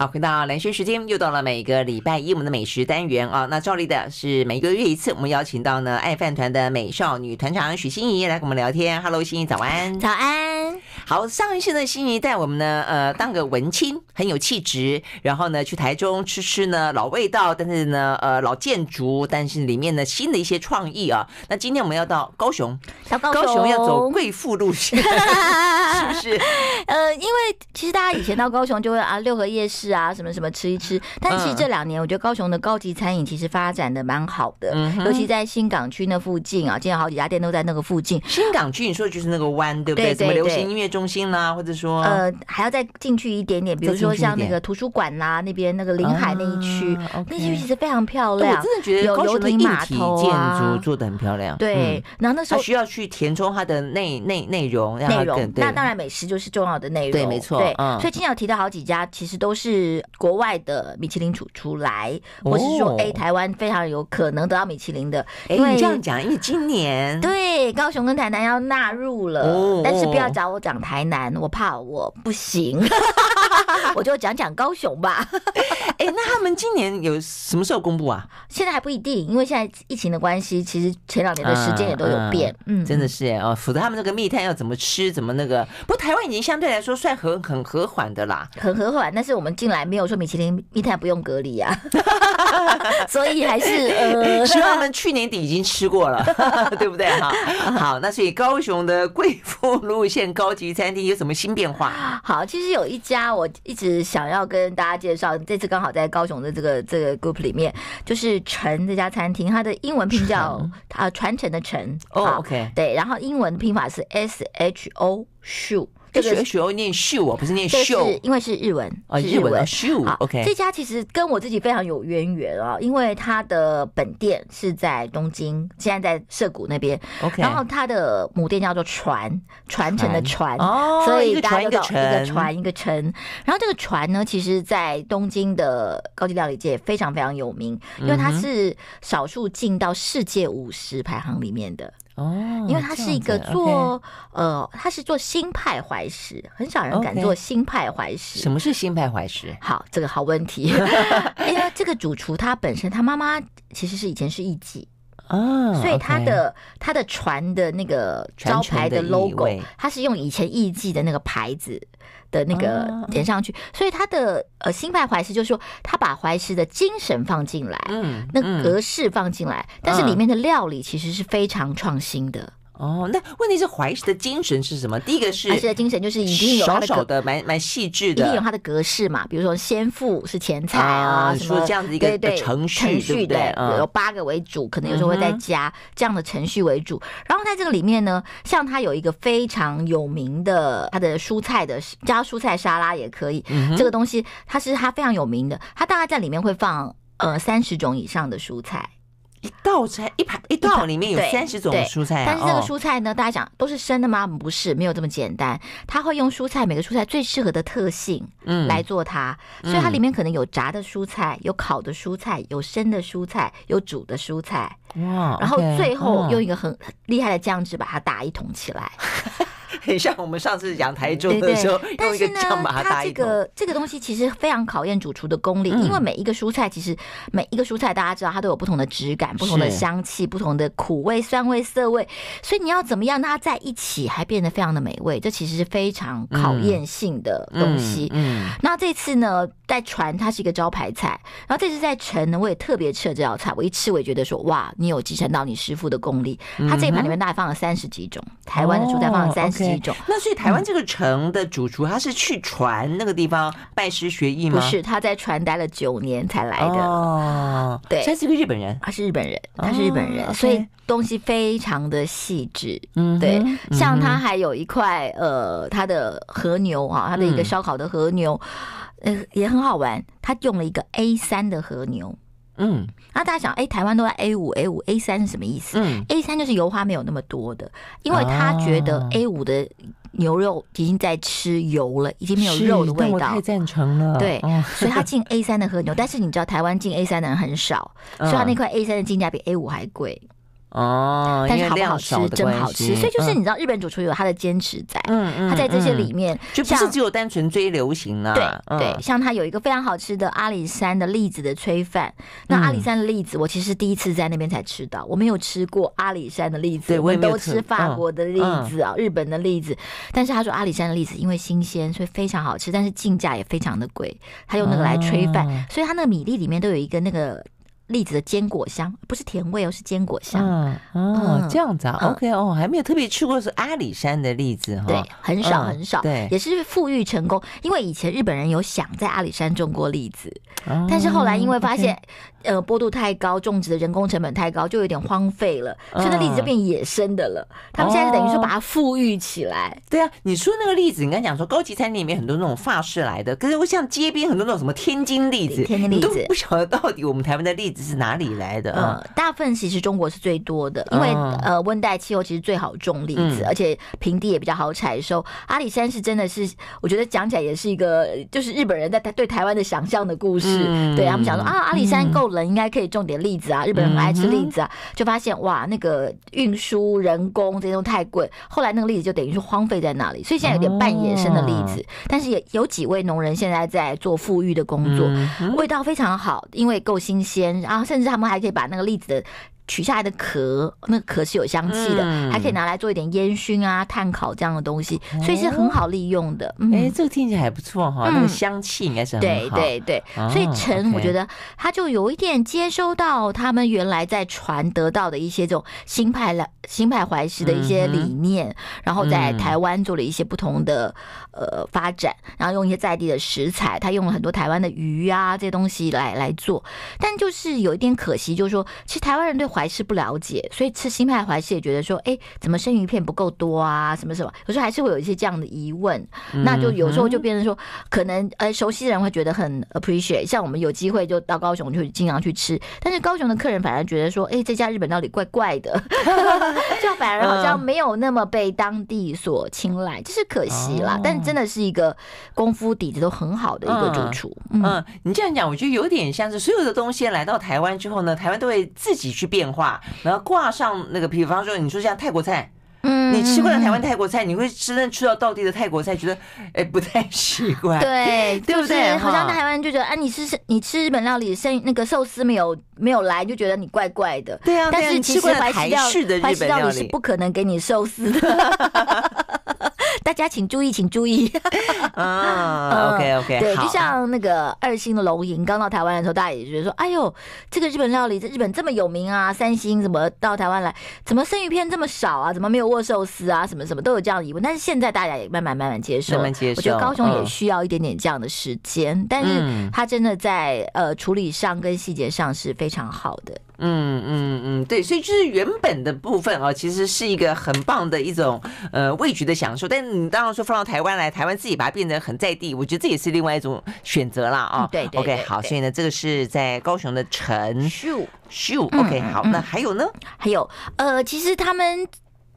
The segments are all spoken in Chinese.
好，回到蓝轩时间，又到了每个礼拜一我们的美食单元啊。那照例的是每个月一次，我们邀请到呢爱饭团的美少女团长许欣怡来跟我们聊天。Hello，欣怡早安。早安。好，上一次呢，欣怡带我们呢呃当个文青，很有气质，然后呢去台中吃吃呢老味道，但是呢呃老建筑，但是里面呢新的一些创意啊。那今天我们要到高雄，到高雄，高雄要走贵妇路线，是不是？呃，因为其实大家以前到高雄就会啊六合夜市。啊，什么什么吃一吃，但其实这两年我觉得高雄的高级餐饮其实发展的蛮好的，尤其在新港区那附近啊，现在好几家店都在那个附近。新港区你说的就是那个湾，对不对？什么流行音乐中心啦，或者说呃还要再进去一点点，比如说像那个图书馆啦，那边那个临海那一区，那区其实非常漂亮。我真的觉得高雄的硬体建筑做的很漂亮。对，然后那时候需要去填充它的内内内容，内容。那当然美食就是重要的内容，对，没错。对，所以今天有提到好几家，其实都是。是国外的米其林厨出来，或是说，哎，台湾非常有可能得到米其林的。因为这样讲，因为今年对高雄跟台南要纳入了，但是不要找我讲台南，我怕我不行，我就讲讲高雄吧。哎，那他们今年有什么时候公布啊？现在还不一定，因为现在疫情的关系，其实前两年的时间也都有变。嗯，真的是哎哦，否则他们那个密探要怎么吃，怎么那个？不过台湾已经相对来说算很很和缓的啦，很和缓。但是我们进来没有说米其林密探不用隔离啊，所以还是呃，希望他们去年底已经吃过了，对不对？哈，好，那所以高雄的贵妇路线高级餐厅有什么新变化？好，其实有一家我一直想要跟大家介绍，这次刚好在高雄的这个这个 group 里面，就是陈这家餐厅，它的英文拼叫啊传承的陈哦，OK，对，然后英文拼法是 S H O Shu。这个学学念秀啊，不是念秀，是因为是日文啊，日文秀。OK，这家其实跟我自己非常有渊源啊，因为它的本店是在东京，现在在涩谷那边。OK，然后它的母店叫做传传承的传，所以大家一个传一个承。然后这个传呢，其实在东京的高级料理界非常非常有名，因为它是少数进到世界五十排行里面的。哦，因为他是一个做呃，他是做新派怀石，很少人敢做新派怀石。什么是新派怀石？好，这个好问题。因为这个主厨他本身他妈妈其实是以前是艺妓啊，所以他的他的船的那个招牌的 logo，他是用以前艺妓的那个牌子。的那个点上去，所以他的呃新派怀石就是说，他把怀石的精神放进来，嗯，那格式放进来，但是里面的料理其实是非常创新的。哦，那问题是怀石的精神是什么？第一个是怀石的精神就是一定有少少的蛮蛮细致的，一定有它的格式嘛。比如说先付是前菜啊，什么这样子一个程序，程序对，有八个为主，可能有时候会再加这样的程序为主。然后在这个里面呢，像它有一个非常有名的，它的蔬菜的加蔬菜沙拉也可以。这个东西它是它非常有名的，它大概在里面会放呃三十种以上的蔬菜。一道菜一盘一道里面有三十种蔬菜，但是这个蔬菜呢，大家想都是生的吗？不是，没有这么简单。它会用蔬菜每个蔬菜最适合的特性，嗯，来做它。所以它里面可能有炸的蔬菜，有烤的蔬菜，有生的蔬菜，有煮的蔬菜。哇！然后最后用一个很厉害的酱汁把它打一桶起来。很像我们上次讲台中的时候，对对对，用一个酱把它打一统。但是呢，它这个这个东西其实非常考验主厨的功力，嗯、因为每一个蔬菜其实每一个蔬菜大家知道它都有不同的质感、不同的香气、不同的苦味、酸味、涩味，所以你要怎么样让它在一起还变得非常的美味，这其实是非常考验性的东西。嗯，嗯嗯，那这次呢，在传它是一个招牌菜，然后这次在城呢，我也特别吃了这道菜，我一吃我也觉得说哇，你有继承到你师傅的功力。它这一盘里面大概放了三十几种台湾的蔬菜，放了三十。几种，那所以台湾这个城的主厨他是去船那个地方拜师学艺吗？不是，他在船待了九年才来的。哦，对，他是个日本人，他是日本人，他是日本人，所以东西非常的细致。嗯，对，像他还有一块呃，他的和牛啊，他的一个烧烤的和牛，呃，也很好玩。他用了一个 A 三的和牛。嗯，那大家想，哎，台湾都在 A 五 A 五 A 三是什么意思？嗯，A 三就是油花没有那么多的，因为他觉得 A 五的牛肉已经在吃油了，已经没有肉的味道。太赞成了。对，所以他进 A 三的和牛，但是你知道台湾进 A 三的人很少，所以他那块 A 三的进价比 A 五还贵。哦，但是好不好吃？真好吃。所以就是你知道，日本主厨有他的坚持在，嗯嗯，他在这些里面就不是只有单纯追流行啊。对对，像他有一个非常好吃的阿里山的栗子的炊饭。那阿里山的栗子，我其实第一次在那边才吃到，我没有吃过阿里山的栗子，我们都吃法国的栗子啊，日本的栗子。但是他说阿里山的栗子因为新鲜，所以非常好吃，但是进价也非常的贵。他用那个来炊饭，所以他那个米粒里面都有一个那个。栗子的坚果香，不是甜味哦，是坚果香。嗯哦，这样子啊，OK 哦，还没有特别吃过是阿里山的栗子哈。对，很少很少。对，也是富裕成功，因为以前日本人有想在阿里山种过栗子，但是后来因为发现呃坡度太高，种植的人工成本太高，就有点荒废了，所以那栗子就变野生的了。他们现在是等于说把它富裕起来。对啊，你说那个栗子，你刚才讲说高级餐厅里面很多那种法式来的，可是我像街边很多那种什么天津栗子，天津栗子都不晓得到底我们台湾的栗子。是哪里来的？呃，大部分其实中国是最多的，因为呃温带气候其实最好种栗子，而且平地也比较好采收。阿里山是真的是，我觉得讲起来也是一个，就是日本人在对台湾的想象的故事。对，他们讲说啊，阿里山够冷，应该可以种点栗子啊，日本人很爱吃栗子啊，就发现哇，那个运输人工这些都太贵，后来那个栗子就等于是荒废在那里，所以现在有点半野生的栗子，但是也有几位农人现在在做富裕的工作，味道非常好，因为够新鲜。然后甚至他们还可以把那个栗子的。取下来的壳，那个壳是有香气的，嗯、还可以拿来做一点烟熏啊、炭烤这样的东西，所以是很好利用的。哎、嗯。欸，这个听起来还不错哈，嗯、那个香气应该是很好。对对对，哦、所以陈我觉得他就有一点接收到他们原来在传得到的一些这种新派来新派怀石的一些理念，嗯、然后在台湾做了一些不同的呃发展，然后用一些在地的食材，他用了很多台湾的鱼啊这些东西来来做，但就是有一点可惜，就是说其实台湾人对怀还是不了解，所以吃新派怀石也觉得说，哎，怎么生鱼片不够多啊？什么什么？有时候还是会有一些这样的疑问，那就有时候就变成说，可能呃熟悉的人会觉得很 appreciate，像我们有机会就到高雄就经常去吃，但是高雄的客人反而觉得说，哎，这家日本料理怪怪的，就反而好像没有那么被当地所青睐，这是可惜啦。但真的是一个功夫底子都很好的一个主厨。嗯，你这样讲，我觉得有点像是所有的东西来到台湾之后呢，台湾都会自己去变。话，然后挂上那个，比方说，你说像泰国菜，嗯，你吃惯了台湾泰国菜，你会真正吃到到地的泰国菜，觉得哎不太 习惯，对，对不对？好像台湾就觉得，哎，你吃你吃日本料理，生那个寿司没有没有来，就觉得你怪怪的。对啊，但是其实台式的日本料理是不可能给你寿司的。大家请注意，请注意 啊！OK OK，对，就像那个二星的龙吟刚到台湾的时候，大家也觉得说：“哎呦，这个日本料理在日本这么有名啊！”三星怎么到台湾来，怎么生鱼片这么少啊？怎么没有握寿司啊？什么什么都有这样的疑问。但是现在大家也慢慢慢慢接受，慢慢接受。我觉得高雄也需要一点点这样的时间，但是他真的在呃处理上跟细节上是非常好的。嗯嗯嗯，对，所以就是原本的部分啊，其实是一个很棒的一种呃味觉的享受。但你当然说放到台湾来，台湾自己把它变得很在地，我觉得这也是另外一种选择啦啊。对对，OK，好，所以呢，这个是在高雄的陈秀秀，OK，好，那还有呢？还有呃，其实他们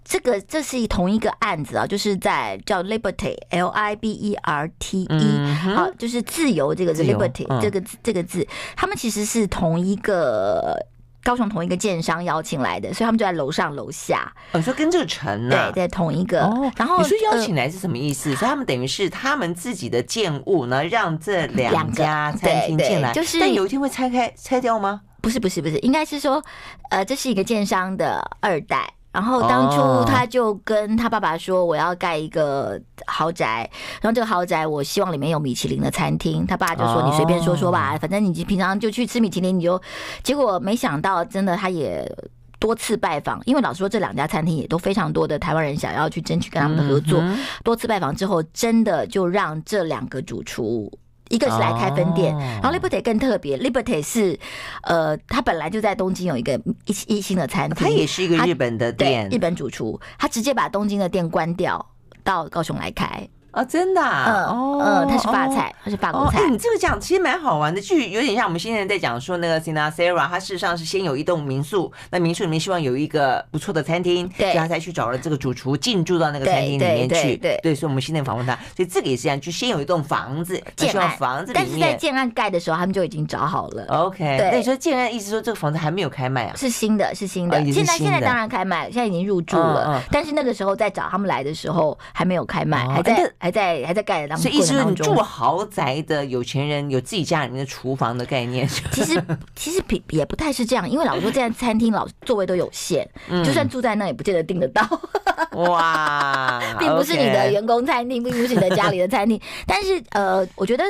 这个这是同一个案子啊，就是在叫 Liberty L I B E R T E，好，就是自由这个 Liberty 这个这个字，他们其实是同一个。高雄同一个建商邀请来的，所以他们就在楼上楼下。你说跟这个城呢？对，在同一个。然后你说邀请来是什么意思？所以他们等于是他们自己的建物呢，让这两家餐厅进来。就是，但有一天会拆开拆掉吗？不是，不是，不是，应该是说，呃，这是一个建商的二代。然后当初他就跟他爸爸说：“我要盖一个豪宅，然后这个豪宅我希望里面有米其林的餐厅。”他爸就说：“你随便说说吧，反正你平常就去吃米其林，你就……结果没想到，真的他也多次拜访，因为老实说，这两家餐厅也都非常多的台湾人想要去争取跟他们的合作。多次拜访之后，真的就让这两个主厨。”一个是来开分店，然后 Liberty 更特别，Liberty 是，呃，他本来就在东京有一个一一星的餐厅，他也是一个日本的店，日本主厨，他直接把东京的店关掉，到高雄来开。啊，真的，啊，嗯嗯，它是法菜，它是法国菜。你这个讲其实蛮好玩的，就有点像我们现在在讲说那个 Sinasera，它事实上是先有一栋民宿，那民宿里面希望有一个不错的餐厅，对，所以他才去找了这个主厨进驻到那个餐厅里面去，对对，所以我们现在访问他，所以这个也是这样，就先有一栋房子，建案房子里面，但是在建案盖的时候，他们就已经找好了。OK，对，所以建案意思说这个房子还没有开卖啊，是新的，是新的，现在现在当然开卖，现在已经入住了，但是那个时候在找他们来的时候还没有开卖，还在还在还在盖的。所以意思是你住豪宅的有钱人有自己家里面的厨房的概念。其实其实也也不太是这样，因为老实说，这样餐厅老座位都有限，就算住在那也不见得订得到。哇，并不是你的员工餐厅，并不是你的家里的餐厅。但是呃，我觉得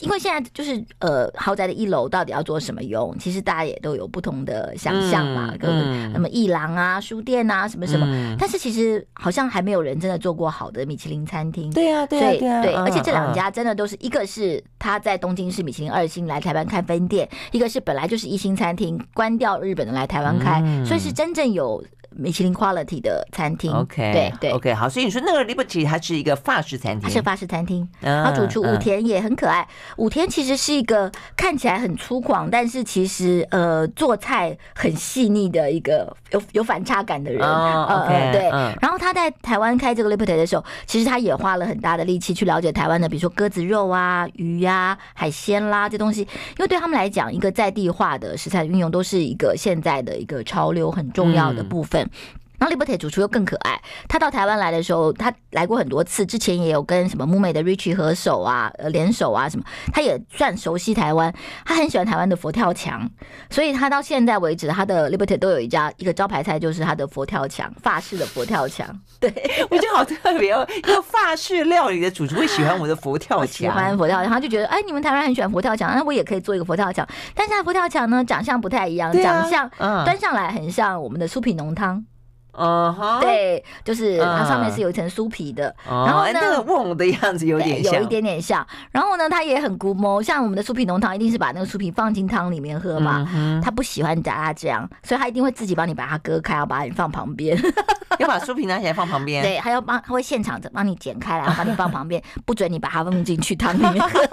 因为现在就是呃豪宅的一楼到底要做什么用，其实大家也都有不同的想象嘛。嗯，什么艺廊啊、书店啊，什么什么。但是其实好像还没有人真的做过好的米其林餐厅。对啊，对啊，对啊。而且这两家真的都是一个是他在东京是米其林二星来台湾开分店，一个是本来就是一星餐厅，关掉日本的来台湾开，所以是真正有。米其林 quality 的餐厅，OK，对对，OK，好，所以你说那个 Liberty 它是一个法式餐厅，它是法式餐厅，然后主厨武田也很可爱。武田其实是一个看起来很粗犷，但是其实呃做菜很细腻的一个有有反差感的人，呃对。然后他在台湾开这个 Liberty 的时候，其实他也花了很大的力气去了解台湾的，比如说鸽子肉啊、鱼呀、海鲜啦这东西，因为对他们来讲，一个在地化的食材运用都是一个现在的一个潮流很重要的部分。分。然后 Liberty 主厨又更可爱，他到台湾来的时候，他来过很多次，之前也有跟什么木美的 Richie 合手啊，呃联手啊什么，他也算熟悉台湾，他很喜欢台湾的佛跳墙，所以他到现在为止，他的 Liberty 都有一家一个招牌菜，就是他的佛跳墙，法式的佛跳墙。对，我觉得好特别哦，一个法式料理的主厨会喜欢我的佛跳墙，喜欢佛跳墙，他就觉得哎，你们台湾人很喜欢佛跳墙，那我也可以做一个佛跳墙，但是他佛跳墙呢，长相不太一样，长相端上来很像我们的酥皮浓汤。嗯哼，对，就是它上面是有一层酥皮的，然后呢，那个瓮的样子有点像，有一点点像。然后呢，它也很古摸，像我们的酥皮浓汤，一定是把那个酥皮放进汤里面喝嘛。他不喜欢夹它这样，所以他一定会自己帮你把它割开，然后把你放旁边，要把酥皮拿起来放旁边。对，还要帮他会现场帮你剪开来，然后把你放旁边，不准你把它放进去汤里面喝。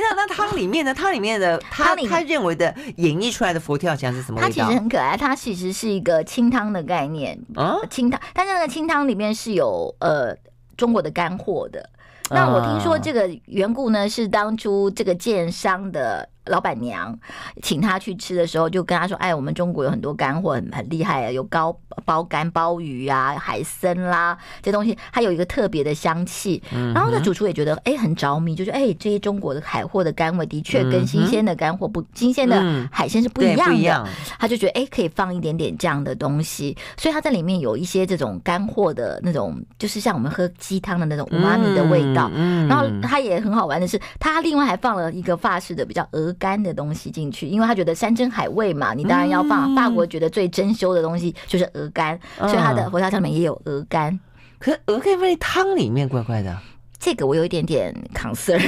那那汤里面呢？汤里面的他他认为的演绎出来的佛跳墙是什么味道？它其实很可爱，它其实是一个清汤的概念，嗯，清汤。但是那个清汤里面是有呃中国的干货的。那我听说这个缘故呢，是当初这个建商的。老板娘请他去吃的时候，就跟他说：“哎，我们中国有很多干货，很很厉害啊，有高包干鲍鱼啊、海参啦这些东西，它有一个特别的香气。然后呢，主厨也觉得哎很着迷，就说：哎，这些中国的海货的干味的确跟新鲜的干货不新鲜的海鲜是不一样的。他就觉得哎，可以放一点点这样的东西，所以他在里面有一些这种干货的那种，就是像我们喝鸡汤的那种五妈咪的味道。然后他也很好玩的是，他另外还放了一个法式的比较鹅。”干的东西进去，因为他觉得山珍海味嘛，你当然要放。法国觉得最珍馐的东西就是鹅肝，嗯、所以他的佛跳墙里面也有鹅肝。可是鹅肝放在汤里面怪怪的，这个我有一点点 concern。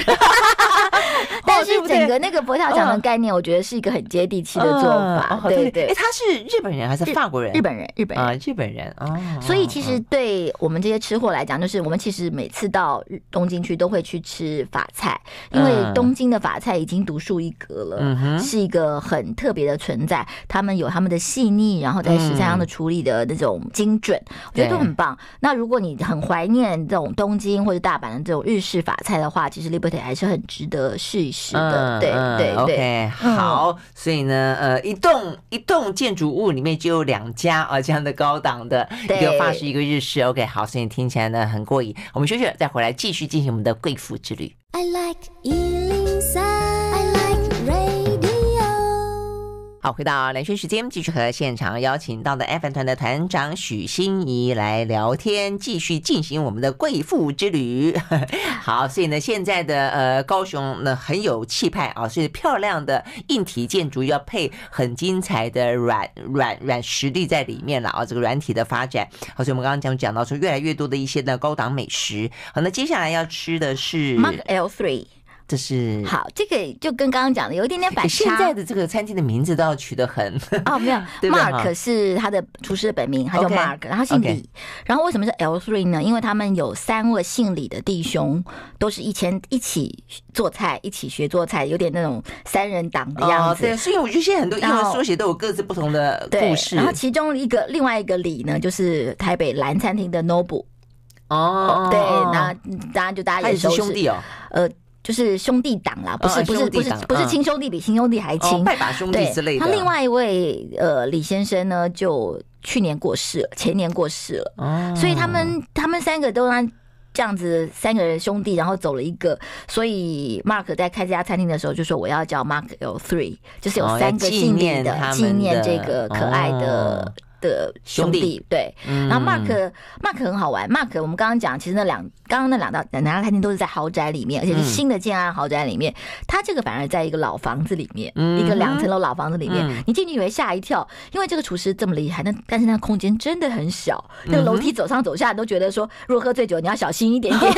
但是整个那个佛跳墙的概念，我觉得是一个很接地气的做法。对对，哎，他是日本人还是法国人？日本人，日本人，日本人啊。所以其实对我们这些吃货来讲，就是我们其实每次到东京去都会去吃法菜，因为东京的法菜已经独树一格了，是一个很特别的存在。他们有他们的细腻，然后在食材上的处理的那种精准，我觉得都很棒。那如果你很怀念这种东京或者大阪的这种日式法菜的话，其实 Liberty 还是很值得试一试。是的，对对，OK，好，所以呢，呃，一栋一栋建筑物里面就有两家啊，这样的高档的，一个法式，一个日式，OK，好，所以听起来呢很过瘾。我们休息了，再回来继续进行我们的贵妇之旅。I like 好，回到兰萱时间，继续和现场邀请到的 FM 团的团长许心怡来聊天，继续进行我们的贵妇之旅。好，所以呢，现在的呃高雄呢很有气派啊，所以漂亮的硬体建筑要配很精彩的软软软实力在里面了啊，这个软体的发展。好，所以我们刚刚讲讲到说越来越多的一些的高档美食。好，那接下来要吃的是 Mark L Three。这是好，这个就跟刚刚讲的有一点点 反差。现在的这个餐厅的名字都要取得很哦，没有，Mark 是他的厨师的本名，他叫 Mark，然后姓李。然后为什么是 L Three 呢？因为他们有三位姓李的弟兄，都是以前一起做菜，一起学做菜，有点那种三人党的样子。对，所以我觉得现在很多英文缩写都有各自不同的故事。然后其中一个另外一个李呢，就是台北蓝餐厅的 Noble。哦，对，那当然就大家也是兄弟哦，呃。就是兄弟党啦，不是不是不是不是亲兄弟，比亲兄弟还亲，拜把兄弟之类的。他另外一位呃李先生呢，就去年过世了，前年过世了。哦，所以他们他们三个都让这样子三个人兄弟，然后走了一个。所以 Mark 在开这家餐厅的时候就说：“我要叫 Mark L Three，就是有三个姓李的纪念这个可爱的。”的兄弟，对，然后 Mark Mark 很好玩。Mark 我们刚刚讲，其实那两刚刚那两道两家餐厅都是在豪宅里面，而且是新的建安豪宅里面。他这个反而在一个老房子里面，一个两层楼老房子里面。你进去以为吓一跳，因为这个厨师这么厉害，那但是那空间真的很小，那个楼梯走上走下都觉得说，如果喝醉酒你要小心一点点。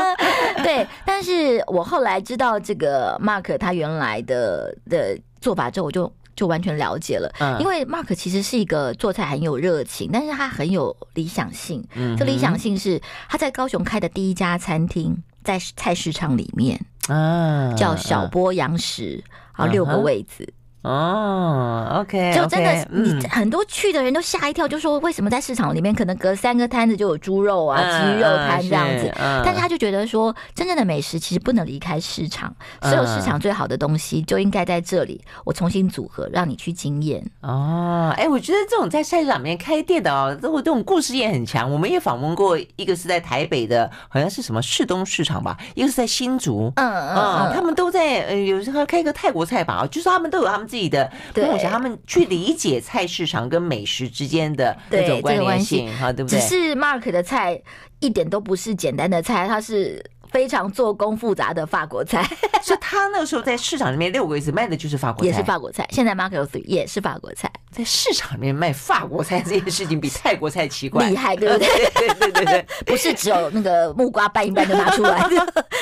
对，但是我后来知道这个 Mark 他原来的的做法之后，我就。就完全了解了，因为 Mark 其实是一个做菜很有热情，但是他很有理想性。这理想性是他在高雄开的第一家餐厅，在菜市场里面，叫小波羊食，然后六个位子。哦、oh,，OK，就真的，你很多去的人都吓一跳，就说为什么在市场里面可能隔三个摊子就有猪肉啊、鸡肉摊这样子？但是他就觉得说，真正的美食其实不能离开市场，所有市场最好的东西就应该在这里，我重新组合，让你去经验。哦，哎，我觉得这种在菜市场里面开店的哦，这种这种故事也很强。我们也访问过一个是在台北的，好像是什么市东市场吧，一个是在新竹，嗯嗯，他们都在呃，有时候开一个泰国菜吧，就是他们都有他们。自己的梦想，他们去理解菜市场跟美食之间的那种关联性，哈，对不对？只是 Mark 的菜一点都不是简单的菜，它是。非常做工复杂的法国菜，所以他那个时候在市场里面六个位置卖的就是法国菜，也是法国菜。现在 Market 也是法国菜，在市场里面卖法国菜这件事情比泰国菜奇怪，厉害对不对？对对对对，不是只有那个木瓜拌一拌就拿出来，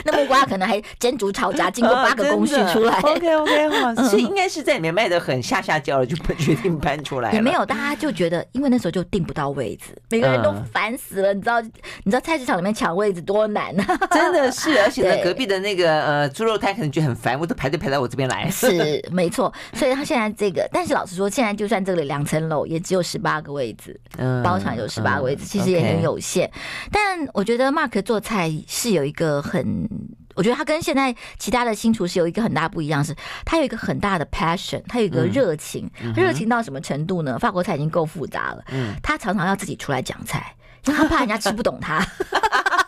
那木瓜可能还煎煮炒炸，经过八个工序出来。OK OK，好，所以应该是在里面卖的很下下焦了，就不决定搬出来。也没有，大家就觉得，因为那时候就订不到位置，每个人都烦死了。你知道，你知道菜市场里面抢位置多难啊！真的是，而且呢。隔壁的那个呃猪肉摊可能觉得很烦，我都排队排到我这边来。是没错，所以他现在这个，但是老实说，现在就算这里两层楼也只有十八个位置，嗯，包场有十八个位置，其实也很有限。但我觉得 Mark 做菜是有一个很，我觉得他跟现在其他的新厨师有一个很大不一样，是他有一个很大的 passion，他有一个热情，热情到什么程度呢？法国菜已经够复杂了，嗯，他常常要自己出来讲菜，因为他怕人家吃不懂他。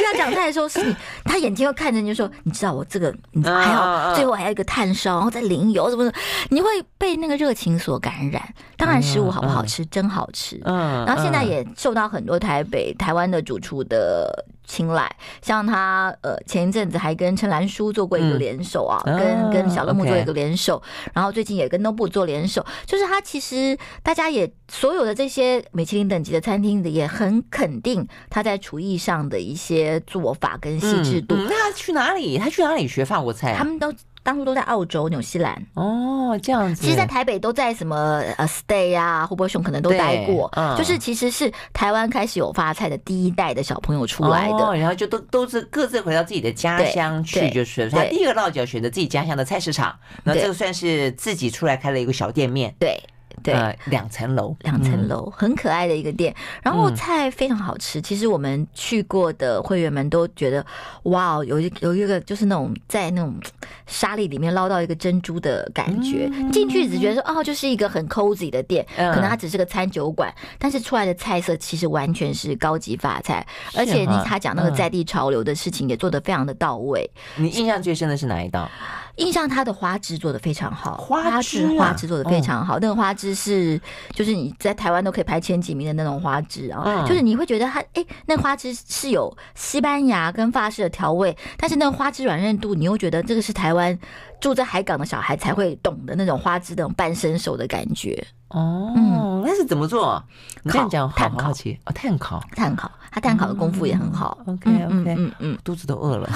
他讲菜的时候是你，他眼睛又看着你就说，你知道我这个，你还好最后还有一个炭烧，然后再淋油什么的，你会被那个热情所感染。当然食物好不好吃，真好吃。嗯，然后现在也受到很多台北、台湾的主厨的青睐，像他呃前一阵子还跟陈兰书做过一个联手啊，跟跟小乐木做一个联手，然后最近也跟 Nobu 做联手，就是他其实大家也所有的这些米其林等级的餐厅的也很肯定他在厨艺上的一些做法跟细致度。那他去哪里？他去哪里学法国菜？他们都。当初都在澳洲、纽西兰哦，这样子。其实，在台北都在什么呃，stay 啊，胡伯雄可能都待过。嗯，就是其实是台湾开始有发菜的第一代的小朋友出来的，哦、然后就都都是各自回到自己的家乡去，就是他第一个落脚选择自己家乡的菜市场，那这个算是自己出来开了一个小店面。对。对，两层楼，两层楼，很可爱的一个店，然后菜非常好吃。其实我们去过的会员们都觉得，哇，有一有一个就是那种在那种沙粒里面捞到一个珍珠的感觉。进去只觉得说，哦，就是一个很 cozy 的店，可能它只是个餐酒馆，但是出来的菜色其实完全是高级法菜，而且你他讲那个在地潮流的事情也做得非常的到位。你印象最深的是哪一道？印象它的花枝做的非常好，花枝花枝做的非常好，那个花枝是就是你在台湾都可以排前几名的那种花枝啊，就是你会觉得它哎，那个花枝是有西班牙跟法式的调味，但是那个花枝软韧度，你又觉得这个是台湾住在海港的小孩才会懂的那种花枝那种半生熟的感觉哦。嗯，那是怎么做？你这样讲好好奇哦，炭烤，炭烤，他炭烤的功夫也很好。OK OK，嗯嗯，肚子都饿了。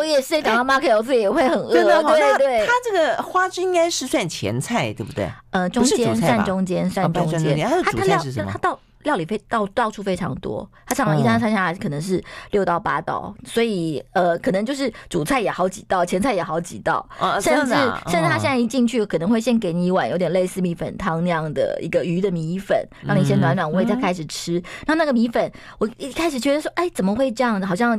我也是，讲到 market，我自己也会很饿。对对对，它这个花枝应该是算前菜，对不对？呃，中间算中间，算中间。它它料是什么？它到。料理非到到处非常多，他常常一餐餐下来可能是六到八道，嗯、所以呃，可能就是主菜也好几道，前菜也好几道，哦、甚至、啊、甚至他现在一进去可能会先给你一碗有点类似米粉汤那样的一个鱼的米粉，让你先暖暖胃，再开始吃。嗯、然后那个米粉，我一开始觉得说，哎，怎么会这样？好像。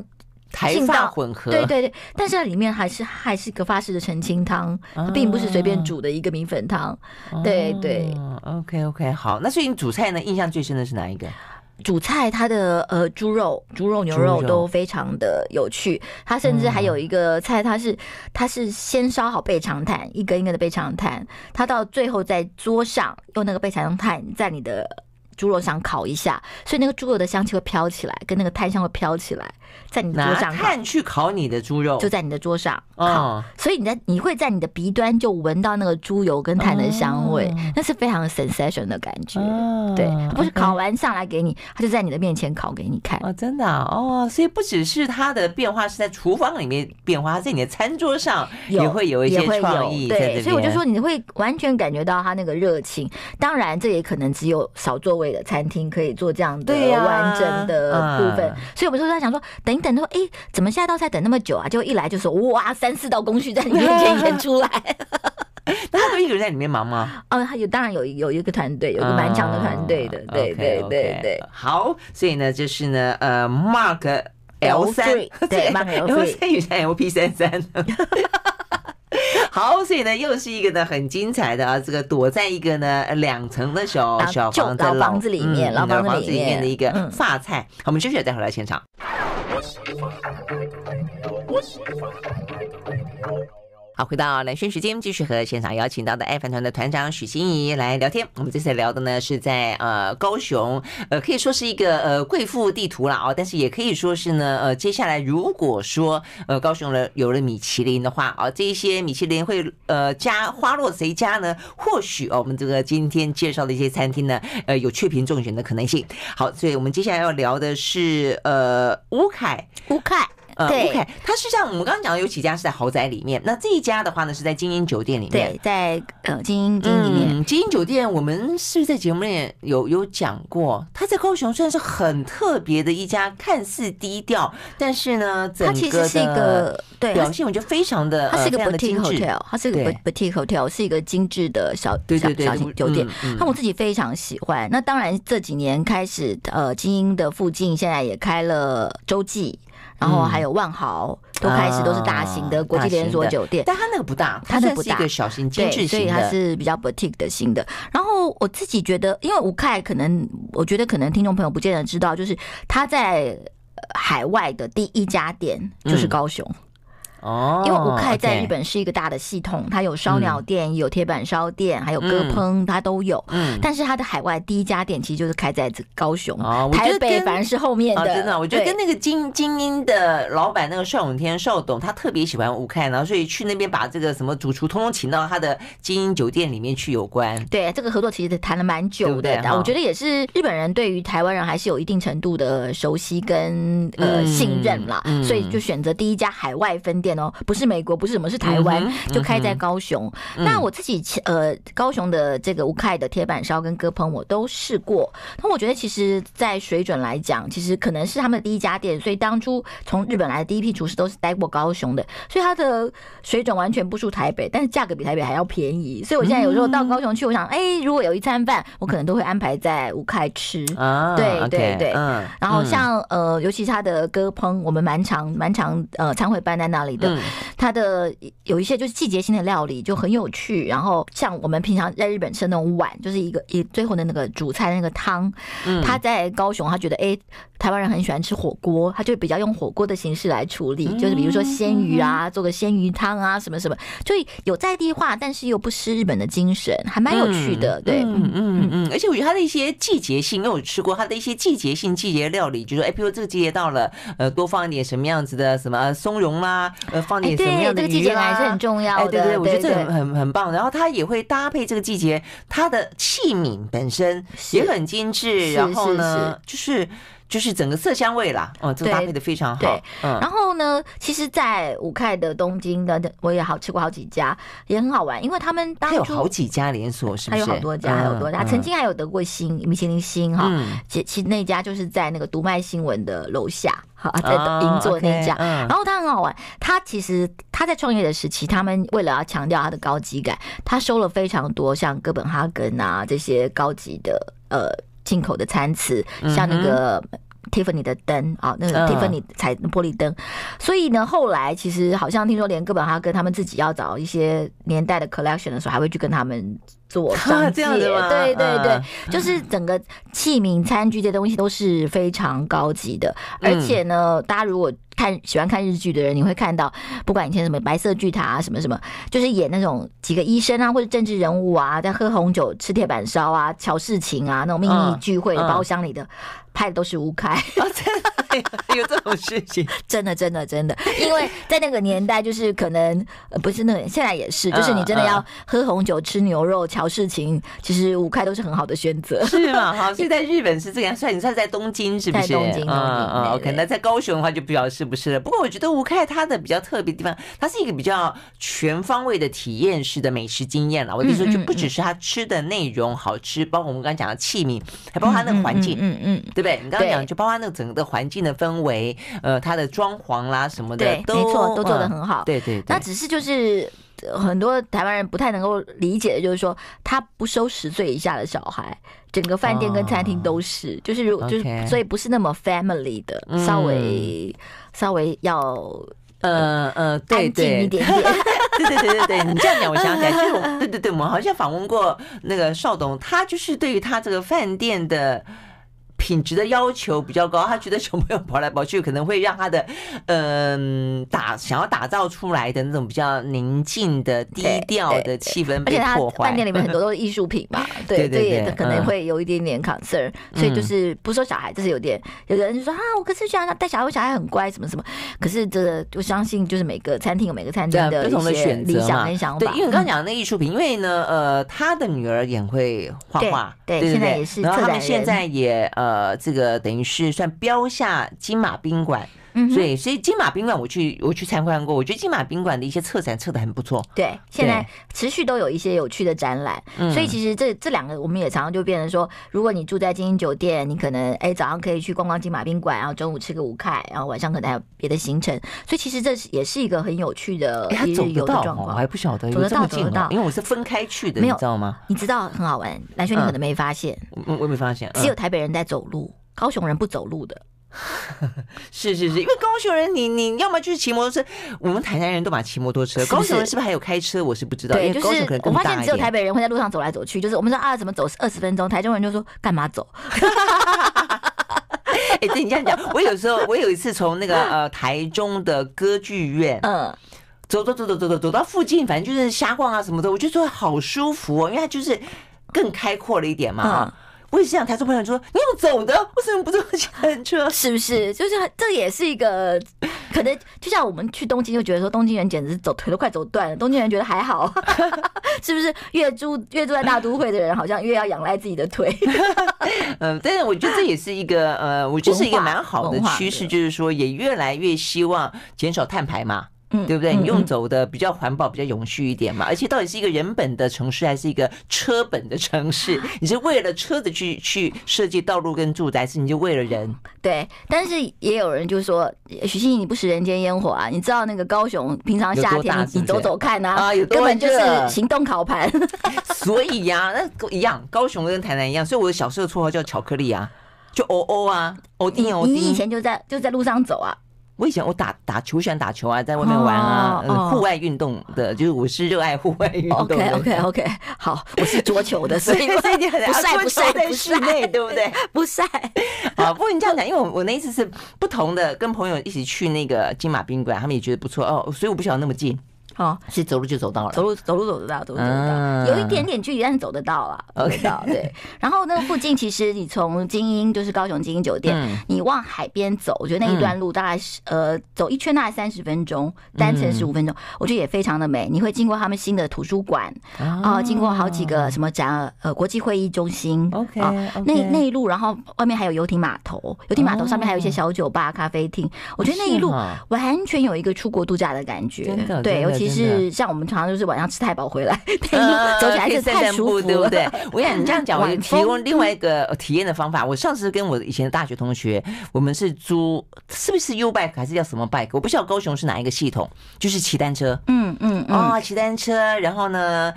台法混合，对对对，但是它里面还是还是个法式的澄清汤，它并不是随便煮的一个米粉汤。啊、对对，OK OK，好，那所以你主菜呢，印象最深的是哪一个？主菜它的呃猪肉、猪肉、牛肉都非常的有趣，它甚至还有一个菜，它是它是先烧好备长炭，一根一根的备长炭，它到最后在桌上用那个备长炭在你的猪肉上烤一下，所以那个猪肉的香气会飘起来，跟那个炭香会飘起来。在你的桌上，炭去烤你的猪肉，就在你的桌上烤，所以你在你会在你的鼻端就闻到那个猪油跟炭的香味，那是非常 sensation 的感觉。对，不是烤完上来给你，他就在你的面前烤给你看。哦，真的哦，所以不只是它的变化是在厨房里面变化，在你的餐桌上也会有一些创意。对，所以我就说你会完全感觉到他那个热情。当然，这也可能只有少座位的餐厅可以做这样的完整的部分。所以我们说他想说，等。等到哎，怎么下一道菜等那么久啊？就一来就说哇，三四道工序在你面前演出来。那他都一个人在里面忙吗？哦，他有，当然有有一个团队，有一个蛮强的团队的。对对对对，好，所以呢，就是呢，呃，Mark L 三，对，Mark L 三，与 L P 三三。好，所以呢，又是一个呢很精彩的啊，这个躲在一个呢两层的小小房子老房子里面，老房子里面的一个发菜。好，我们休息了，再回来现场。好，回到蓝轩时间，继续和现场邀请到的爱饭团的团长许欣怡来聊天。我们这次聊的呢是在呃高雄，呃可以说是一个呃贵妇地图了哦，但是也可以说是呢呃接下来如果说呃高雄了有了米其林的话啊，这一些米其林会呃加花落谁家呢？或许哦我们这个今天介绍的一些餐厅呢呃有雀屏中选的可能性。好，所以我们接下来要聊的是呃吴凯吴凯。呃，对，OK，它是像我们刚刚讲的有几家是在豪宅里面，那这一家的话呢是在精英酒店里面。对，在呃精英精英里面，精英酒店我们是不是在节目里面有有讲过？它在高雄虽然是很特别的一家，看似低调，但是呢，它其实是一个对表现，我觉得非常的，它是一个 boutique hotel，它是一个 boutique hotel，是一个精致的小对对对小型酒店。那我自己非常喜欢。那当然这几年开始，呃，精英的附近现在也开了洲际。然后还有万豪，都开始都是大型的国际连锁酒店，但它那个不大，它那是一个小型精致型的，所以它是比较 boutique 的型的。然后我自己觉得，因为吴凯可能，我觉得可能听众朋友不见得知道，就是他在海外的第一家店就是高雄。哦，因为吴凯在日本是一个大的系统，它有烧鸟店，有铁板烧店，还有割烹，它都有。嗯，但是它的海外第一家店其实就是开在这高雄，台北反而是后面的。真的，我觉得跟那个精精英的老板那个邵永天邵董，他特别喜欢吴凯，然后所以去那边把这个什么主厨通通请到他的精英酒店里面去有关。对，这个合作其实谈了蛮久的，我觉得也是日本人对于台湾人还是有一定程度的熟悉跟呃信任啦，所以就选择第一家海外分店。哦，不是美国，不是什么，是台湾，就开在高雄。那我自己呃，高雄的这个吴凯的铁板烧跟鸽烹我都试过。那我觉得其实，在水准来讲，其实可能是他们的第一家店，所以当初从日本来的第一批厨师都是待过高雄的，所以它的水准完全不输台北，但是价格比台北还要便宜。所以我现在有时候到高雄去，我想，哎，如果有一餐饭，我可能都会安排在吴凯吃。啊，对对对，嗯。然后像呃，尤其是他的鸽烹，我们蛮常蛮常呃，餐会办在那里。嗯，它的有一些就是季节性的料理就很有趣，然后像我们平常在日本吃的那种碗，就是一个一最后的那个主菜那个汤，嗯，他在高雄他觉得哎。台湾人很喜欢吃火锅，他就比较用火锅的形式来处理，就是比如说鲜鱼啊，做个鲜鱼汤啊，什么什么，就有在地化，但是又不失日本的精神，还蛮有趣的。对，嗯嗯嗯，而且我觉得它的一些季节性，因为我吃过它的一些季节性季节料理，就是说，哎，比如这个季节到了，呃，多放一点什么样子的什么松茸啦，呃，放点什么样的鱼啊，这个季节还是很重要的。对对，我觉得这很很很棒。然后它也会搭配这个季节，它的器皿本身也很精致，然后呢，就是。就是整个色香味啦，哦，这个搭配的非常好。对，嗯、然后呢，其实，在五开的东京的，我也好吃过好几家，也很好玩，因为他们当初有好几家连锁，是不是？还有好多家，还有多家，嗯、曾经还有得过星米其林星哈。其、嗯、其实那家就是在那个读卖新闻的楼下，哈，在银座那家。然后他很好玩，他其实他在创业的时期，他们为了要强调他的高级感，他收了非常多像哥本哈根啊这些高级的呃。进口的餐瓷，像那个 Tiffany 的灯啊，那个 Tiffany 彩玻璃灯，所以呢，后来其实好像听说，连哥本哈根他们自己要找一些年代的 collection 的时候，还会去跟他们做 商界。对对对，就是整个器皿、餐具这些东西都是非常高级的，而且呢，大家如果。看喜欢看日剧的人，你会看到，不管以前什么白色巨塔啊，什么什么，就是演那种几个医生啊，或者政治人物啊，在喝红酒、吃铁板烧啊、乔事情啊，那种秘密聚会的包厢里的，拍的都是吴开。有这种事情？真的，真的，真的，因为在那个年代，就是可能不是那个，现在也是，就是你真的要喝红酒、吃牛肉、乔事情，其实吴开都是很好的选择，是吗？好，所以 在日本是这样，算你算在东京是不是？在东京，嗯 OK，那在高雄的话就不晓得是不是的。不过我觉得吴凯他的比较特别的地方，它是一个比较全方位的体验式的美食经验了。我跟你说，就不只是他吃的内容好吃，包括我们刚刚讲的器皿，还包括它那个环境，嗯嗯，对不对？你刚刚讲就包括那个整个环境的氛围，呃，它的装潢啦什么的，对，没错，都做的很好。对对，那只是就是很多台湾人不太能够理解的，就是说他不收十岁以下的小孩，整个饭店跟餐厅都是，就是如就是所以不是那么 family 的，稍微稍微要呃呃对对一点点。对对对对对，你这样讲我想起来，就是我 对对对，我们好像访问过那个邵董，他就是对于他这个饭店的。品质的要求比较高，他觉得小朋友跑来跑去可能会让他的嗯打想要打造出来的那种比较宁静的低调的气氛被破坏。饭店里面很多都是艺术品嘛，对对对，可能会有一点点 concern，所以就是不说小孩，就是有点有的人就说啊，我可是想带小孩，我小孩很乖，什么什么。可是这个我相信就是每个餐厅有每个餐厅的不同的选择理想跟想法。对，因为你刚刚讲的那艺术品，因为呢呃他的女儿也会画画，对，现在也是，然后他们现在也呃。呃，这个等于是算标下金马宾馆。嗯，所以所以金马宾馆我去我去参观过，我觉得金马宾馆的一些策展策的很不错。对，现在持续都有一些有趣的展览。嗯，所以其实这这两个我们也常常就变成说，如果你住在精英酒店，你可能哎早上可以去逛逛金马宾馆，然后中午吃个午开，然后晚上可能还有别的行程。所以其实这是也是一个很有趣的一日游的状况。我还不晓得有这么近，因为我是分开去的，你知道吗？你知道很好玩，蓝轩你可能没发现，我我没发现，只有台北人在走路，高雄人不走路的。是是是，因为高雄人你，你你要么就是骑摩托车，我们台南人都把骑摩托车，高雄人是不是还有开车？我是不知道。对，就是我发现只有台北人会在路上走来走去，就是我们说啊，怎么走二十分钟？台中人就说干嘛走？哎，对你这样讲，我有时候我有一次从那个呃台中的歌剧院，嗯，走走走走走走走到附近，反正就是瞎逛啊什么的，我就说好舒服哦，因为它就是更开阔了一点嘛。嗯我也是想台中朋友说，你用走的，为什么不坐计程车？是不是？就是这也是一个可能，就像我们去东京就觉得说，东京人简直是走腿都快走断了，东京人觉得还好，是不是？越住越住在大都会的人，好像越要仰赖自己的腿。嗯，但是我觉得这也是一个呃，我觉得是一个蛮好的趋势，就是说也越来越希望减少碳排嘛。嗯，对不对？你用走的比较环保，比较永续一点嘛。而且到底是一个人本的城市，还是一个车本的城市？你是为了车子去去设计道路跟住宅，还是你就为了人？对。但是也有人就说，许欣怡你不食人间烟火啊？你知道那个高雄平常夏天你走走看啊，啊，有多根本就是行动烤盘。所以呀、啊，那一样，高雄跟台南一样。所以我的小时候绰号叫巧克力啊，就哦哦啊，哦丁哦丁。你以前就在就在路上走啊？我以前我打打球，喜欢打球啊，在外面玩啊，户外运动的，就是我是热爱户外运动的。OK OK OK，好，我是桌球的，所以所以你很不晒不晒在室内，对不对？不晒。啊，不过你这样讲，因为我我那一次是不同的，跟朋友一起去那个金马宾馆，他们也觉得不错哦，所以我不晓得那么近。哦，是走路就走到了，走路走路走得到，走路走得到，有一点点距离，但是走得到了，走得到。对，然后那个附近其实你从精英就是高雄精英酒店，你往海边走，我觉得那一段路大概是呃走一圈大概三十分钟，单程十五分钟，我觉得也非常的美。你会经过他们新的图书馆啊，经过好几个什么展呃国际会议中心，OK，那那一路，然后外面还有游艇码头，游艇码头上面还有一些小酒吧、咖啡厅，我觉得那一路完全有一个出国度假的感觉，对，尤其是像我们常常就是晚上吃太饱回来，走起来是太舒服，对不对？我想你这样讲，我 提供另外一个体验的方法。我上次跟我以前的大学同学，我们是租，是不是 U bike 还是叫什么 bike？我不知道高雄是哪一个系统，就是骑单车，嗯嗯啊，骑单车，然后呢，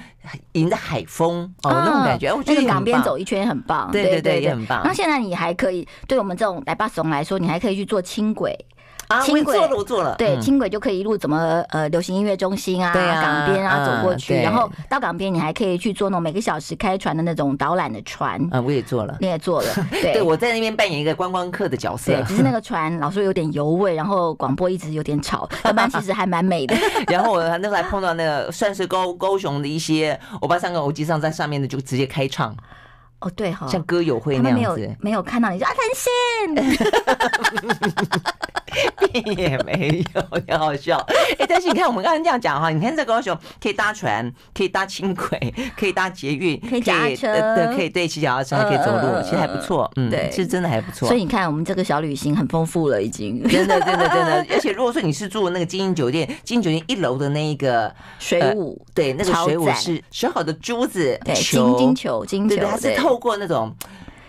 迎着海风哦，那种感觉，我觉得港边走一圈很棒，对对对，也很棒。那现在你还可以，对我们这种来巴松来说，你还可以去坐轻轨。啊，轻轨做了，我做了。对，轻轨就可以一路怎么呃流行音乐中心啊，港边啊走过去，然后到港边你还可以去坐那种每个小时开船的那种导览的船。啊，我也做了，你也做了。对，我在那边扮演一个观光客的角色。对，只是那个船老说有点油味，然后广播一直有点吵，要不然其实还蛮美的。然后我那时候还碰到那个算是高高雄的一些欧巴桑跟欧吉桑在上面的，就直接开唱。哦，对哈，像歌友会那样子，没有看到你说啊，谈 心，也没有，很好笑。哎，但是你看我们刚才这样讲哈，你看在高雄可以搭船，可以搭轻轨，可以搭捷运，可以脚踏车，对，可以对骑脚踏车，还可以走路，其实还不错。嗯，对，其实真的还不错。所以你看，我们这个小旅行很丰富了，已经真的，真的，真的。而且如果说你是住那个精英酒店，精英酒店一楼的那一个水舞，对，那个水舞是选好的珠子，对，金金球，金球，它是。透过那种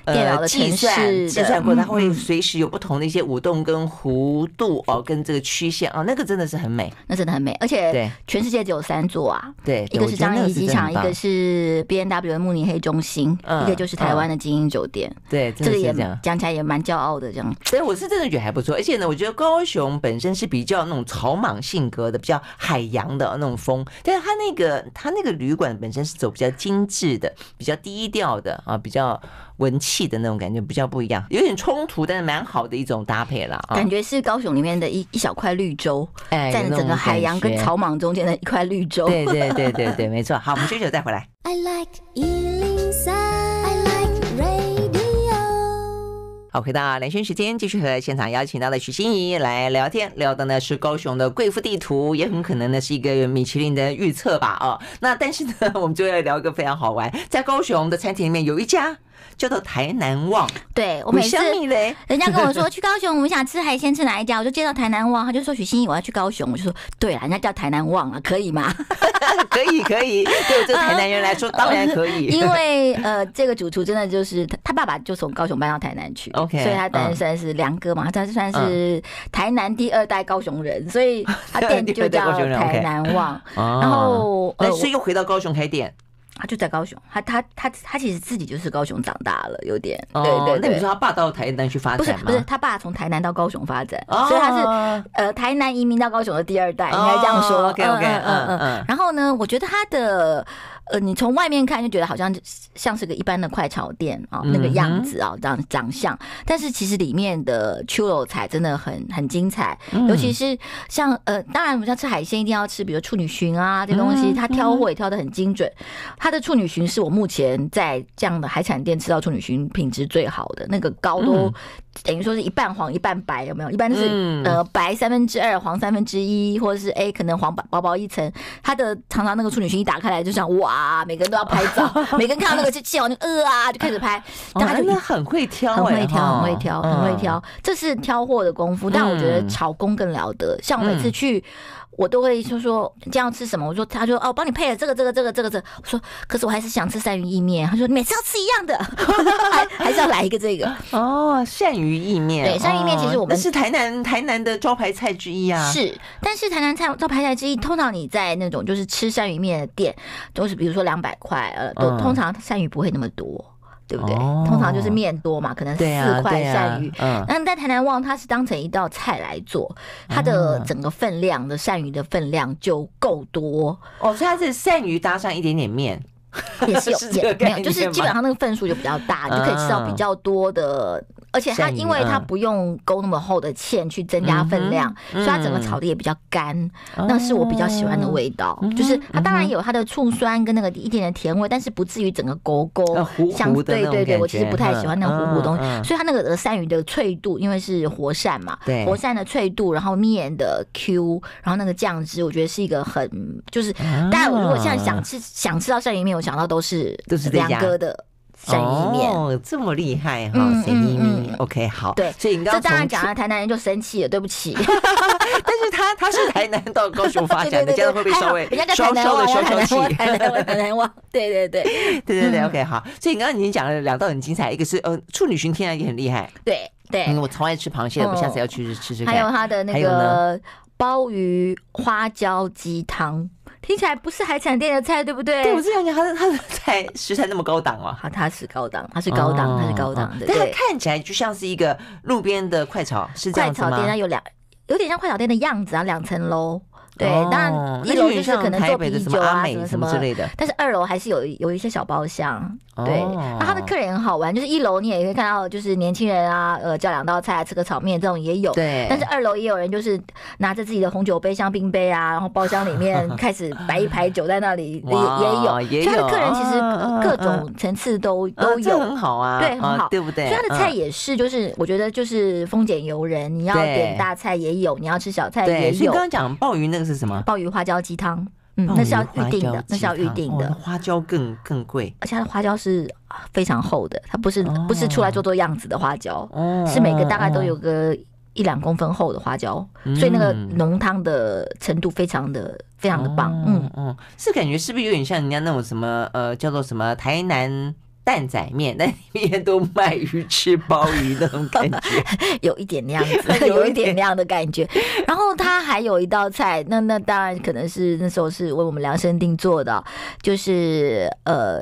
电脑的计算计算过，它会随时有不同的一些舞动跟弧度哦，跟这个曲线哦，那个真的是很美，那真的很美，而且对，全世界只有三座啊，对，一个是樟宜机场，一个是 B N W 的慕尼黑中心，一个就是台湾的精英酒店，对，这个也讲起来也蛮骄傲的这样。所以我是真的觉得还不错，而且呢，我觉得高雄本身是比较那种草莽性格的，比较海洋的那种风，但是它那个它那个旅馆本身是走比较精致的，比较低调的啊，比较。文气的那种感觉比较不一样，有点冲突，但是蛮好的一种搭配了。感觉是高雄里面的一一小块绿洲，哎在整个海洋跟草莽中间的一块绿洲。对对对对对，没错。好，我们休息再回来。I like 103, I like radio。好，回到连线时间，继续和现场邀请到的许欣怡来聊天，聊的呢是高雄的贵妇地图，也很可能呢是一个米其林的预测吧。哦，那但是呢，我们就要聊一个非常好玩，在高雄的餐厅里面有一家。叫做台南旺，对我每次人家跟我说 去高雄，我们想吃海鲜，吃哪一家？我就接到台南旺，他就说许心怡，我要去高雄，我就说对啊，人家叫台南旺啊，可以吗？可以可以，对我这个台南人来说当然可以，因为呃，这个主厨真的就是他爸爸就从高雄搬到台南去，OK，所以他当然算是梁哥嘛，他算是台南第二代高雄人，所以 他店就叫台南旺，然后所以又回到高雄开店。他就在高雄，他他他他其实自己就是高雄长大了，有点对对。那你说他爸到台南去发展？不是不是，他爸从台南到高雄发展，所以他是呃台南移民到高雄的第二代，应该这样说。OK OK 嗯嗯。然后呢，我觉得他的。呃，你从外面看就觉得好像像是个一般的快炒店啊，那个样子啊，这样长相。但是其实里面的秋肉菜真的很很精彩，尤其是像呃，当然我们像吃海鲜一定要吃，比如处女蟳啊这东西，他挑货也挑的很精准。他的处女蟳是我目前在这样的海产店吃到处女蟳品质最好的，那个膏都。等于说是一半黄一半白，有没有？一般都是、嗯、呃白三分之二，黄三分之一，或者是哎可能黄薄薄一层。他的常常那个处女裙一打开来，就想哇，每个人都要拍照，每个人看到那个就气我就呃啊就开始拍。但他真的很会挑，很会挑，很会挑，很会挑。这是挑货的功夫，但我觉得炒工更了得。像我每次去。我都会说说这样吃什么？我说他说哦，我帮你配了这个这个这个这个这个。我说可是我还是想吃鳝鱼意面。他说你每次要吃一样的，还 还是要来一个这个哦，鳝鱼意面。对，鳝鱼意面其实我们是台南台南的招牌菜之一啊。是，但是台南菜招牌菜之一，通常你在那种就是吃鳝鱼面的店，都是比如说两百块，呃，都通常鳝鱼不会那么多。对不对？通常就是面多嘛，可能四块鳝鱼。嗯，那在台南旺，它是当成一道菜来做，它的整个分量的鳝鱼的分量就够多。哦，所以它是鳝鱼搭上一点点面，也是有，也没有，就是基本上那个份数就比较大，你就可以吃到比较多的。而且它因为它不用勾那么厚的芡去增加分量，所以它整个炒的也比较干，那是我比较喜欢的味道。就是它当然有它的醋酸跟那个一点点甜味，但是不至于整个勾勾像对对对，我其实不太喜欢那个糊糊东西。所以它那个鹅鳝鱼的脆度，因为是活鳝嘛，活鳝的脆度，然后面的 Q，然后那个酱汁，我觉得是一个很就是，但我如果现在想吃想吃到鳝鱼面，我想到都是都是两哥的。鳝鱼面哦，这么厉害哈！鳝鱼面，OK，好。对，所以你刚刚这当然讲了，台南人就生气了，对不起。但是他他是台南到高雄发展的，这样会不会稍微稍稍的消消气？台南台南旺，对对对对对对，OK，好。所以你刚刚已经讲了两道很精彩，一个是呃处女蟳，听起来也很厉害。对对，我从来吃螃蟹的，我下次要去吃吃看。还有他的那个鲍鱼花椒鸡汤。听起来不是海产店的菜，对不对？对，我是想讲，他的他的菜食材那么高档啊。好，它是高档，它是高档，它是高档的。但它看起来就像是一个路边的快炒，是这样子吗？快炒店它有两，有点像快炒店的样子啊，两层楼。对，当然一楼就是可能做啤酒啊什么什么之类的，但是二楼还是有有一些小包厢。对，那他的客人也很好玩，就是一楼你也可以看到，就是年轻人啊，呃，叫两道菜，吃个炒面这种也有。对，但是二楼也有人就是拿着自己的红酒杯、香槟杯啊，然后包厢里面 开始摆一排酒在那里，也也有。所以他的客人其实各种层次都都有，很好啊，对，很好，对不对？所以他的菜也是，就是我觉得就是丰俭由人，你要点大菜也有，你要吃小菜也有。所以刚刚讲鲍鱼那个。是什么？鲍鱼花椒鸡汤，嗯，那是要预定的，那是要预定的。花椒更更贵，而且它的花椒是非常厚的，它不是不是出来做做样子的花椒，是每个大概都有个一两公分厚的花椒，所以那个浓汤的程度非常的非常的棒。嗯嗯，是感觉是不是有点像人家那种什么呃叫做什么台南？担仔面，那里面都卖鱼翅鲍鱼那种感觉，有一点那样子，有一点那样的感觉。然后他还有一道菜，那那当然可能是那时候是为我们量身定做的，就是呃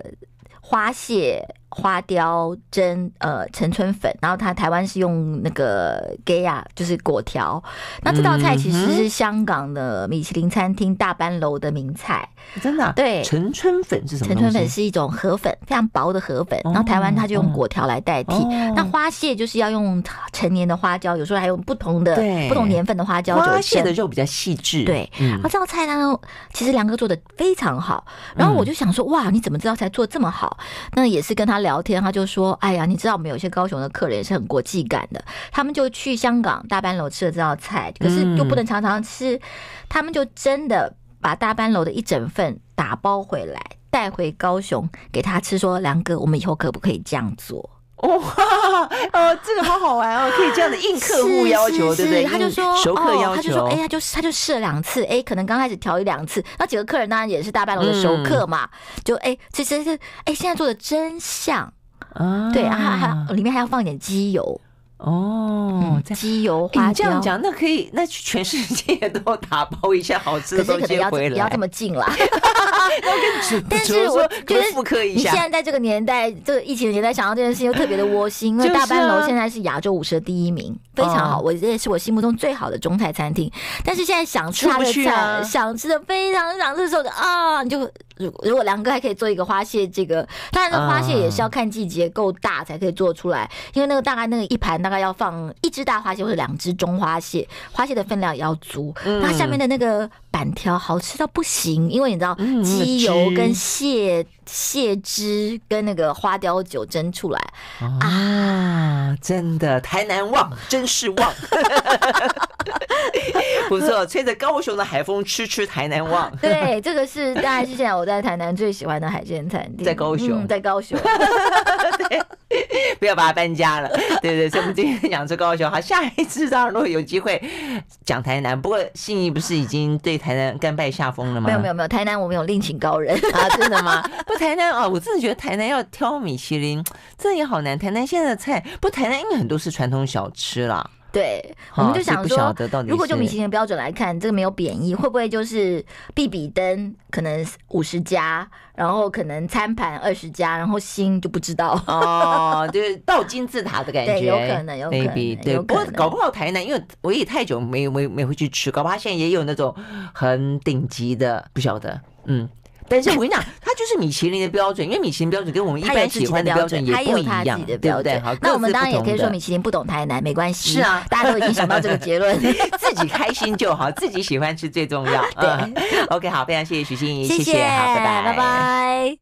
花蟹。花雕蒸呃陈春粉，然后它台湾是用那个 gaya 就是果条。那这道菜其实是香港的米其林餐厅大班楼的名菜，真的。对，陈春粉是什么？陈春粉是一种河粉，非常薄的河粉。然后台湾它就用果条来代替。那花蟹就是要用成年的花椒，有时候还用不同的不同年份的花椒。花蟹的肉比较细致。对，然后这道菜呢，其实梁哥做的非常好。然后我就想说，哇，你怎么这道菜做这么好？那也是跟他。聊天，他就说：“哎呀，你知道我们有些高雄的客人也是很国际感的，他们就去香港大班楼吃了这道菜，可是又不能常常吃，他们就真的把大班楼的一整份打包回来带回高雄给他吃，说梁哥，我们以后可不可以这样做？” 哇呃，这个好好玩哦，可以这样的应客户要求，对不对？他就说熟客要求，他就说，哎，呀就他就试了两次，哎，可能刚开始调一两次，那几个客人当然也是大半楼的熟客嘛，就哎，其实是哎，现在做的真像啊，对，然后还里面还要放一点鸡油。哦，鸡油花椒，这样讲，那可以，那全世界都打包一下好吃的 东西回来，不要这么近啦。但是我觉得复刻一下。你现在在这个年代，这个疫情的年代，想到这件事情又特别的窝心，因为大班楼现在是亚洲五十的第一名，非常好。我这也是我心目中最好的中泰餐厅。但是现在想吃它的菜，想吃的非常想吃的时候，啊，你就如如果梁哥还可以做一个花蟹，这个当然那花蟹也是要看季节够大才可以做出来，因为那个大概那个一盘大概。要放一只大花蟹或者两只中花蟹，花蟹的分量也要足。那、嗯、下面的那个板条好吃到不行，因为你知道鸡油跟蟹蟹汁跟那个花雕酒蒸出来啊，啊，真的台南旺，真是旺。不错，吹着高雄的海风，吃吃台南望。对，这个是大概是现在我在台南最喜欢的海鲜餐厅，在高雄，嗯、在高雄。对，不要把它搬家了。对对，所以我们今天讲这高雄，好，下一次当然如果有机会讲台南。不过信义不是已经对台南甘拜下风了吗？没有没有没有，台南我们有另请高人啊，真的吗？不，台南啊，我真的觉得台南要挑米其林，这也好难。台南现在的菜，不，台南因为很多是传统小吃啦。对，我们就想说，如果就米其林标准来看，这个没有贬义，会不会就是必比登可能五十家，然后可能餐盘二十家，然后星就不知道哦，就是倒金字塔的感觉，有可能，有可能，对，不过搞不好台南，因为我也太久没没没回去吃，搞不好现在也有那种很顶级的，不晓得，嗯。但是我跟你讲，它就是米其林的标准，因为米其林标准跟我们一般喜欢的标准也不一样，对不对？好，那我们当然也可以说米其林不懂台南，没关系。是啊，大家都已经想到这个结论，自己开心就好，自己喜欢吃最重要。对，OK，好，非常谢谢许心怡，谢谢，好，拜拜，拜拜。